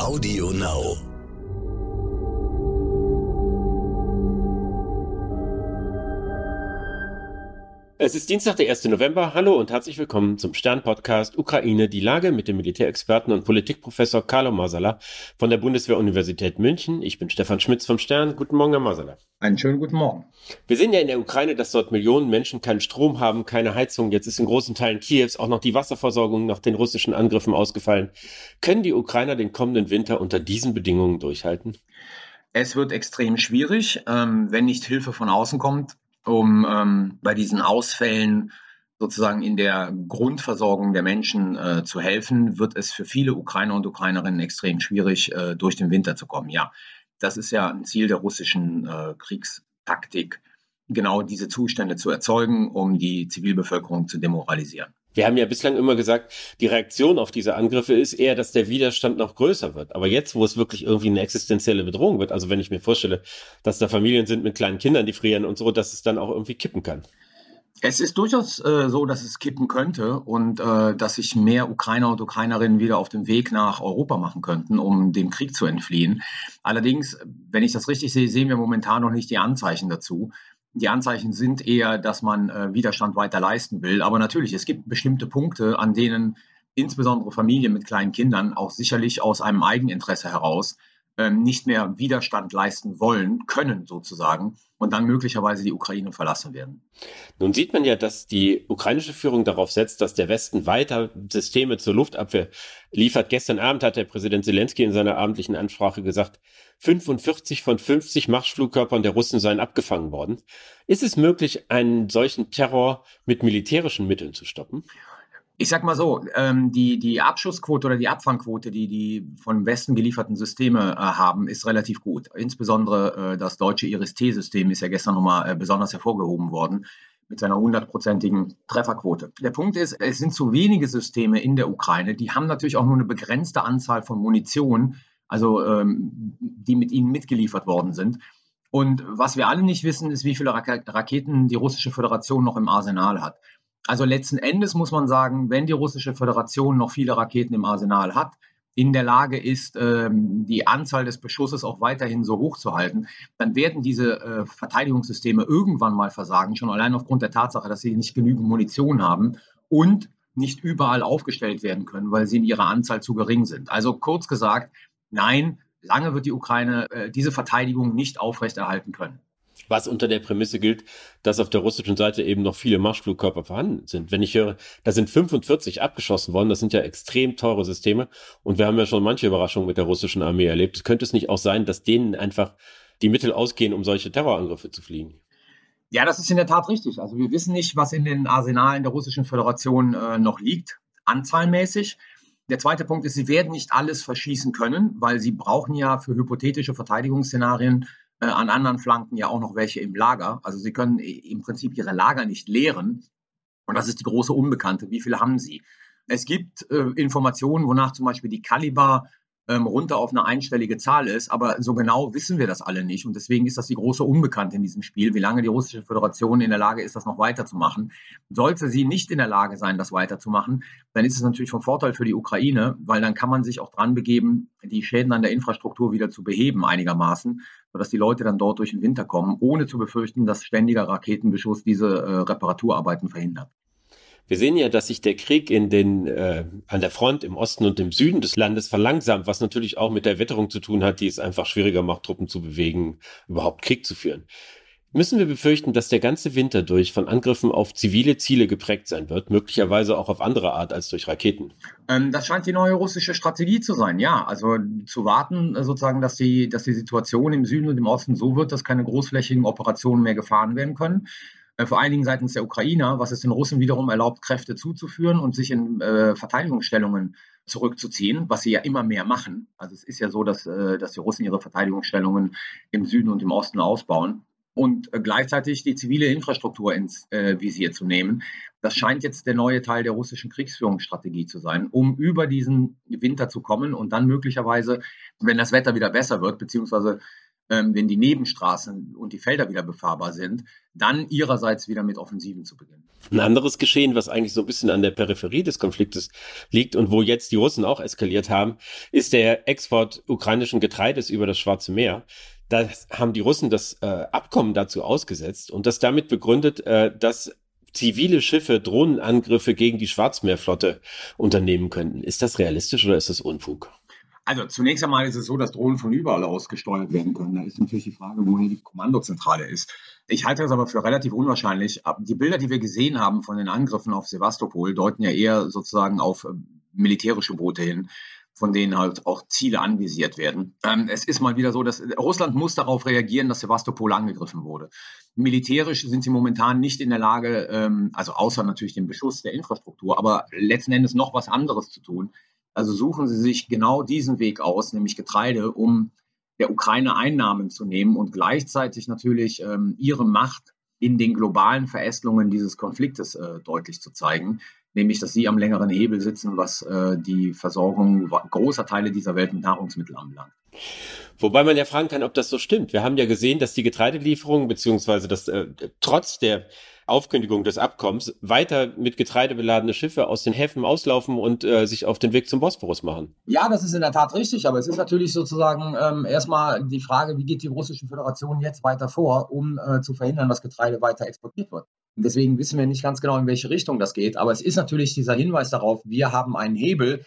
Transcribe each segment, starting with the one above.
Audio Now. Es ist Dienstag, der 1. November. Hallo und herzlich willkommen zum Stern-Podcast Ukraine, die Lage mit dem Militärexperten und Politikprofessor Carlo Masala von der Bundeswehr-Universität München. Ich bin Stefan Schmitz vom Stern. Guten Morgen, Herr Masala. Einen schönen guten Morgen. Wir sehen ja in der Ukraine, dass dort Millionen Menschen keinen Strom haben, keine Heizung. Jetzt ist in großen Teilen Kiews auch noch die Wasserversorgung nach den russischen Angriffen ausgefallen. Können die Ukrainer den kommenden Winter unter diesen Bedingungen durchhalten? Es wird extrem schwierig, ähm, wenn nicht Hilfe von außen kommt um ähm, bei diesen Ausfällen sozusagen in der Grundversorgung der Menschen äh, zu helfen, wird es für viele Ukrainer und Ukrainerinnen extrem schwierig, äh, durch den Winter zu kommen. Ja, das ist ja ein Ziel der russischen äh, Kriegstaktik, genau diese Zustände zu erzeugen, um die Zivilbevölkerung zu demoralisieren. Wir haben ja bislang immer gesagt, die Reaktion auf diese Angriffe ist eher, dass der Widerstand noch größer wird. Aber jetzt, wo es wirklich irgendwie eine existenzielle Bedrohung wird, also wenn ich mir vorstelle, dass da Familien sind mit kleinen Kindern, die frieren und so, dass es dann auch irgendwie kippen kann. Es ist durchaus äh, so, dass es kippen könnte und äh, dass sich mehr Ukrainer und Ukrainerinnen wieder auf den Weg nach Europa machen könnten, um dem Krieg zu entfliehen. Allerdings, wenn ich das richtig sehe, sehen wir momentan noch nicht die Anzeichen dazu. Die Anzeichen sind eher, dass man äh, Widerstand weiter leisten will. Aber natürlich, es gibt bestimmte Punkte, an denen insbesondere Familien mit kleinen Kindern auch sicherlich aus einem Eigeninteresse heraus ähm, nicht mehr Widerstand leisten wollen, können sozusagen und dann möglicherweise die Ukraine verlassen werden. Nun sieht man ja, dass die ukrainische Führung darauf setzt, dass der Westen weiter Systeme zur Luftabwehr liefert. Gestern Abend hat der Präsident Zelensky in seiner abendlichen Ansprache gesagt, 45 von 50 Marschflugkörpern der Russen seien abgefangen worden. Ist es möglich, einen solchen Terror mit militärischen Mitteln zu stoppen? Ich sag mal so, ähm, die, die Abschussquote oder die Abfangquote, die die vom Westen gelieferten Systeme äh, haben, ist relativ gut. Insbesondere äh, das deutsche Iris-T-System ist ja gestern nochmal äh, besonders hervorgehoben worden mit seiner hundertprozentigen Trefferquote. Der Punkt ist, es sind zu wenige Systeme in der Ukraine, die haben natürlich auch nur eine begrenzte Anzahl von Munition, also ähm, die mit ihnen mitgeliefert worden sind. Und was wir alle nicht wissen, ist, wie viele Raketen die russische Föderation noch im Arsenal hat. Also letzten Endes muss man sagen, wenn die russische Föderation noch viele Raketen im Arsenal hat, in der Lage ist, ähm, die Anzahl des Beschusses auch weiterhin so hoch zu halten, dann werden diese äh, Verteidigungssysteme irgendwann mal versagen, schon allein aufgrund der Tatsache, dass sie nicht genügend Munition haben und nicht überall aufgestellt werden können, weil sie in ihrer Anzahl zu gering sind. Also kurz gesagt, nein, lange wird die Ukraine äh, diese Verteidigung nicht aufrechterhalten können was unter der Prämisse gilt, dass auf der russischen Seite eben noch viele Marschflugkörper vorhanden sind. Wenn ich höre, da sind 45 abgeschossen worden, das sind ja extrem teure Systeme und wir haben ja schon manche Überraschungen mit der russischen Armee erlebt. Könnte es nicht auch sein, dass denen einfach die Mittel ausgehen, um solche Terrorangriffe zu fliegen? Ja, das ist in der Tat richtig. Also wir wissen nicht, was in den Arsenalen der russischen Föderation äh, noch liegt, anzahlmäßig. Der zweite Punkt ist, sie werden nicht alles verschießen können, weil sie brauchen ja für hypothetische Verteidigungsszenarien äh, an anderen Flanken ja auch noch welche im Lager. Also sie können im Prinzip ihre Lager nicht leeren. Und das ist die große Unbekannte. Wie viele haben sie? Es gibt äh, Informationen, wonach zum Beispiel die Kaliber ähm, runter auf eine einstellige Zahl ist. Aber so genau wissen wir das alle nicht. Und deswegen ist das die große Unbekannte in diesem Spiel, wie lange die russische Föderation in der Lage ist, das noch weiterzumachen. Sollte sie nicht in der Lage sein, das weiterzumachen, dann ist es natürlich von Vorteil für die Ukraine, weil dann kann man sich auch dran begeben, die Schäden an der Infrastruktur wieder zu beheben einigermaßen, sodass die Leute dann dort durch den Winter kommen, ohne zu befürchten, dass ständiger Raketenbeschuss diese äh, Reparaturarbeiten verhindert. Wir sehen ja, dass sich der Krieg in den, äh, an der Front im Osten und im Süden des Landes verlangsamt, was natürlich auch mit der Witterung zu tun hat, die es einfach schwieriger macht, Truppen zu bewegen, überhaupt Krieg zu führen. Müssen wir befürchten, dass der ganze Winter durch von Angriffen auf zivile Ziele geprägt sein wird, möglicherweise auch auf andere Art als durch Raketen? Ähm, das scheint die neue russische Strategie zu sein, ja. Also zu warten, äh, sozusagen, dass die, dass die Situation im Süden und im Osten so wird, dass keine großflächigen Operationen mehr gefahren werden können. Äh, vor allen Dingen seitens der Ukrainer, was es den Russen wiederum erlaubt, Kräfte zuzuführen und sich in äh, Verteidigungsstellungen zurückzuziehen, was sie ja immer mehr machen. Also es ist ja so, dass, äh, dass die Russen ihre Verteidigungsstellungen im Süden und im Osten ausbauen und äh, gleichzeitig die zivile Infrastruktur ins äh, Visier zu nehmen. Das scheint jetzt der neue Teil der russischen Kriegsführungsstrategie zu sein, um über diesen Winter zu kommen und dann möglicherweise, wenn das Wetter wieder besser wird, beziehungsweise wenn die Nebenstraßen und die Felder wieder befahrbar sind, dann ihrerseits wieder mit Offensiven zu beginnen. Ein anderes Geschehen, was eigentlich so ein bisschen an der Peripherie des Konfliktes liegt und wo jetzt die Russen auch eskaliert haben, ist der Export ukrainischen Getreides über das Schwarze Meer. Da haben die Russen das äh, Abkommen dazu ausgesetzt und das damit begründet, äh, dass zivile Schiffe Drohnenangriffe gegen die Schwarzmeerflotte unternehmen könnten. Ist das realistisch oder ist das Unfug? Also zunächst einmal ist es so, dass Drohnen von überall aus gesteuert werden können. Da ist natürlich die Frage, woher die Kommandozentrale ist. Ich halte das aber für relativ unwahrscheinlich. Die Bilder, die wir gesehen haben von den Angriffen auf Sevastopol, deuten ja eher sozusagen auf äh, militärische Boote hin von denen halt auch Ziele anvisiert werden. Ähm, es ist mal wieder so, dass Russland muss darauf reagieren, dass Sevastopol angegriffen wurde. Militärisch sind sie momentan nicht in der Lage, ähm, also außer natürlich dem Beschuss der Infrastruktur, aber letzten Endes noch was anderes zu tun. Also suchen sie sich genau diesen Weg aus, nämlich Getreide, um der Ukraine Einnahmen zu nehmen und gleichzeitig natürlich ähm, ihre Macht in den globalen Verästelungen dieses Konfliktes äh, deutlich zu zeigen, nämlich dass sie am längeren Hebel sitzen, was äh, die Versorgung großer Teile dieser Welt mit Nahrungsmitteln anbelangt. Wobei man ja fragen kann, ob das so stimmt. Wir haben ja gesehen, dass die Getreidelieferungen beziehungsweise das äh, trotz der Aufkündigung des Abkommens weiter mit Getreide beladene Schiffe aus den Häfen auslaufen und äh, sich auf den Weg zum Bosporus machen. Ja, das ist in der Tat richtig, aber es ist natürlich sozusagen ähm, erstmal die Frage, wie geht die russische Föderation jetzt weiter vor, um äh, zu verhindern, dass Getreide weiter exportiert wird. Deswegen wissen wir nicht ganz genau, in welche Richtung das geht, aber es ist natürlich dieser Hinweis darauf, wir haben einen Hebel,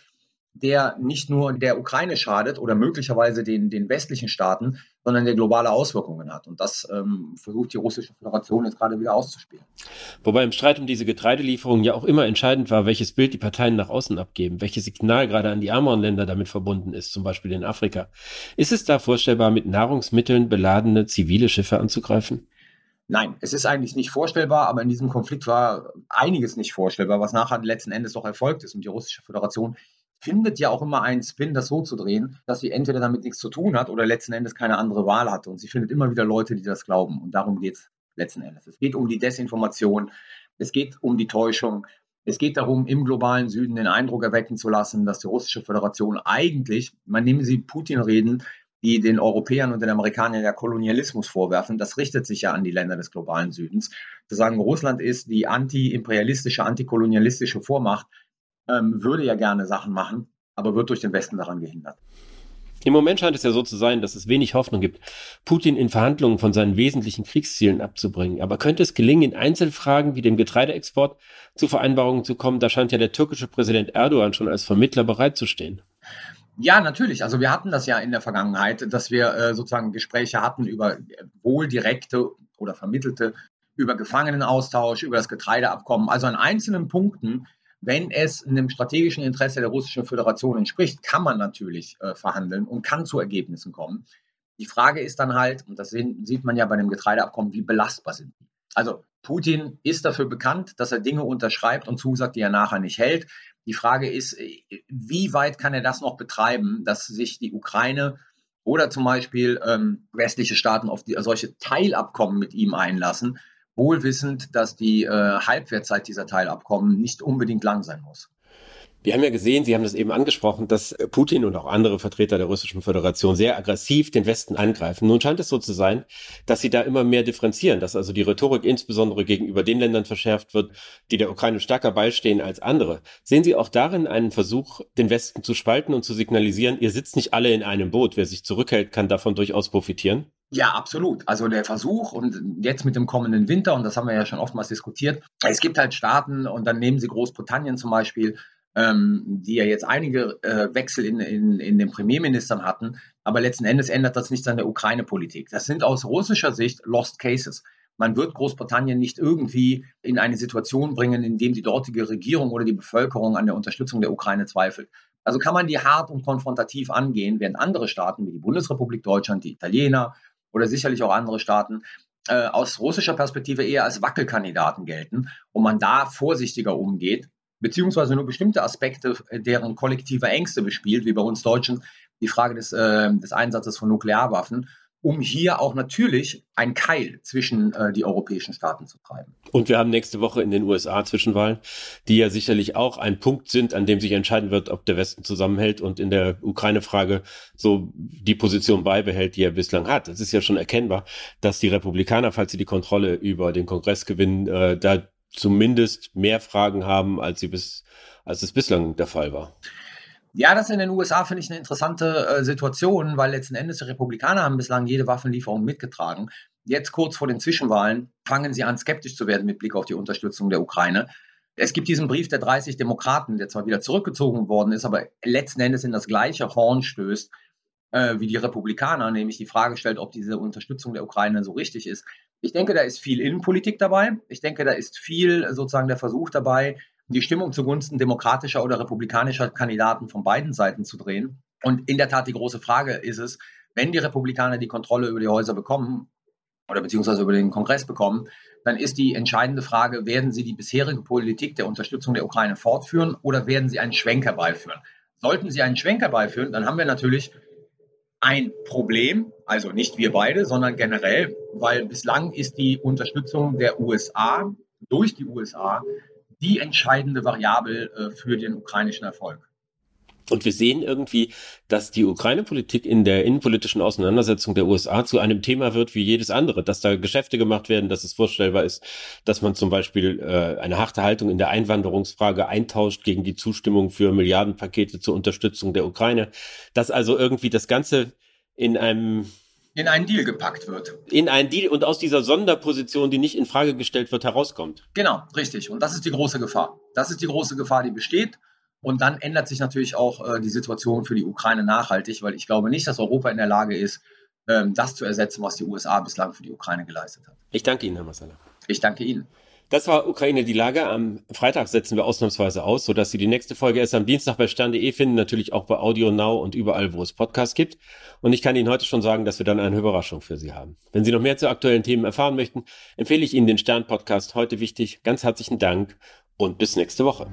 der nicht nur der Ukraine schadet oder möglicherweise den, den westlichen Staaten, sondern der globale Auswirkungen hat. Und das ähm, versucht die Russische Föderation jetzt gerade wieder auszuspielen. Wobei im Streit um diese Getreidelieferungen ja auch immer entscheidend war, welches Bild die Parteien nach außen abgeben, welches Signal gerade an die ärmeren Länder damit verbunden ist, zum Beispiel in Afrika. Ist es da vorstellbar, mit Nahrungsmitteln beladene zivile Schiffe anzugreifen? Nein, es ist eigentlich nicht vorstellbar, aber in diesem Konflikt war einiges nicht vorstellbar, was nachher letzten Endes doch erfolgt ist. Und die Russische Föderation findet ja auch immer einen Spin, das so zu drehen, dass sie entweder damit nichts zu tun hat oder letzten Endes keine andere Wahl hatte. Und sie findet immer wieder Leute, die das glauben. Und darum geht es letzten Endes. Es geht um die Desinformation, es geht um die Täuschung, es geht darum, im globalen Süden den Eindruck erwecken zu lassen, dass die russische Föderation eigentlich, man nehme sie Putin reden, die den Europäern und den Amerikanern ja Kolonialismus vorwerfen, das richtet sich ja an die Länder des globalen Südens. Zu sagen, Russland ist die anti-imperialistische, antikolonialistische Vormacht, ähm, würde ja gerne Sachen machen, aber wird durch den Westen daran gehindert. Im Moment scheint es ja so zu sein, dass es wenig Hoffnung gibt, Putin in Verhandlungen von seinen wesentlichen Kriegszielen abzubringen. Aber könnte es gelingen, in Einzelfragen wie dem Getreideexport zu Vereinbarungen zu kommen? Da scheint ja der türkische Präsident Erdogan schon als Vermittler bereitzustehen. Ja, natürlich. Also wir hatten das ja in der Vergangenheit, dass wir äh, sozusagen Gespräche hatten über wohl direkte oder vermittelte, über Gefangenenaustausch, über das Getreideabkommen. Also an einzelnen Punkten wenn es einem strategischen Interesse der Russischen Föderation entspricht, kann man natürlich äh, verhandeln und kann zu Ergebnissen kommen. Die Frage ist dann halt, und das sieht man ja bei dem Getreideabkommen, wie belastbar sind die. Also Putin ist dafür bekannt, dass er Dinge unterschreibt und zusagt, die er nachher nicht hält. Die Frage ist, äh, wie weit kann er das noch betreiben, dass sich die Ukraine oder zum Beispiel ähm, westliche Staaten auf die, solche Teilabkommen mit ihm einlassen, wohlwissend, dass die äh, Halbwertzeit dieser Teilabkommen nicht unbedingt lang sein muss. Wir haben ja gesehen, Sie haben das eben angesprochen, dass Putin und auch andere Vertreter der Russischen Föderation sehr aggressiv den Westen angreifen. Nun scheint es so zu sein, dass sie da immer mehr differenzieren, dass also die Rhetorik insbesondere gegenüber den Ländern verschärft wird, die der Ukraine stärker beistehen als andere. Sehen Sie auch darin einen Versuch, den Westen zu spalten und zu signalisieren, ihr sitzt nicht alle in einem Boot. Wer sich zurückhält, kann davon durchaus profitieren? Ja, absolut. Also der Versuch und jetzt mit dem kommenden Winter, und das haben wir ja schon oftmals diskutiert, es gibt halt Staaten und dann nehmen Sie Großbritannien zum Beispiel, ähm, die ja jetzt einige äh, Wechsel in, in, in den Premierministern hatten, aber letzten Endes ändert das nichts an der Ukraine-Politik. Das sind aus russischer Sicht Lost Cases. Man wird Großbritannien nicht irgendwie in eine Situation bringen, in dem die dortige Regierung oder die Bevölkerung an der Unterstützung der Ukraine zweifelt. Also kann man die hart und konfrontativ angehen, während andere Staaten wie die Bundesrepublik Deutschland, die Italiener, oder sicherlich auch andere Staaten äh, aus russischer Perspektive eher als Wackelkandidaten gelten und man da vorsichtiger umgeht, beziehungsweise nur bestimmte Aspekte äh, deren kollektive Ängste bespielt, wie bei uns Deutschen die Frage des, äh, des Einsatzes von Nuklearwaffen um hier auch natürlich ein Keil zwischen äh, die europäischen Staaten zu treiben. Und wir haben nächste Woche in den USA Zwischenwahlen, die ja sicherlich auch ein Punkt sind, an dem sich entscheiden wird, ob der Westen zusammenhält und in der Ukraine-Frage so die Position beibehält, die er bislang hat. Es ist ja schon erkennbar, dass die Republikaner, falls sie die Kontrolle über den Kongress gewinnen, äh, da zumindest mehr Fragen haben, als sie bis, als es bislang der Fall war. Ja, das in den USA finde ich eine interessante äh, Situation, weil letzten Endes die Republikaner haben bislang jede Waffenlieferung mitgetragen. Jetzt kurz vor den Zwischenwahlen fangen sie an, skeptisch zu werden mit Blick auf die Unterstützung der Ukraine. Es gibt diesen Brief der 30 Demokraten, der zwar wieder zurückgezogen worden ist, aber letzten Endes in das gleiche Horn stößt äh, wie die Republikaner, nämlich die Frage stellt, ob diese Unterstützung der Ukraine so richtig ist. Ich denke, da ist viel Innenpolitik dabei. Ich denke, da ist viel sozusagen der Versuch dabei, die Stimmung zugunsten demokratischer oder republikanischer Kandidaten von beiden Seiten zu drehen. Und in der Tat die große Frage ist es, wenn die Republikaner die Kontrolle über die Häuser bekommen oder beziehungsweise über den Kongress bekommen, dann ist die entscheidende Frage, werden sie die bisherige Politik der Unterstützung der Ukraine fortführen oder werden sie einen Schwenk herbeiführen? Sollten sie einen Schwenk herbeiführen, dann haben wir natürlich ein Problem, also nicht wir beide, sondern generell, weil bislang ist die Unterstützung der USA durch die USA die entscheidende Variable äh, für den ukrainischen Erfolg. Und wir sehen irgendwie, dass die Ukraine-Politik in der innenpolitischen Auseinandersetzung der USA zu einem Thema wird wie jedes andere, dass da Geschäfte gemacht werden, dass es vorstellbar ist, dass man zum Beispiel äh, eine harte Haltung in der Einwanderungsfrage eintauscht gegen die Zustimmung für Milliardenpakete zur Unterstützung der Ukraine, dass also irgendwie das Ganze in einem in einen Deal gepackt wird. In einen Deal und aus dieser Sonderposition, die nicht in Frage gestellt wird, herauskommt. Genau, richtig. Und das ist die große Gefahr. Das ist die große Gefahr, die besteht. Und dann ändert sich natürlich auch äh, die Situation für die Ukraine nachhaltig, weil ich glaube nicht, dass Europa in der Lage ist, ähm, das zu ersetzen, was die USA bislang für die Ukraine geleistet hat. Ich danke Ihnen, Herr Massala. Ich danke Ihnen. Das war Ukraine die Lage. Am Freitag setzen wir ausnahmsweise aus, sodass Sie die nächste Folge erst am Dienstag bei stern.de finden, natürlich auch bei Audio Now und überall, wo es Podcasts gibt. Und ich kann Ihnen heute schon sagen, dass wir dann eine Überraschung für Sie haben. Wenn Sie noch mehr zu aktuellen Themen erfahren möchten, empfehle ich Ihnen den Stern-Podcast heute wichtig. Ganz herzlichen Dank und bis nächste Woche.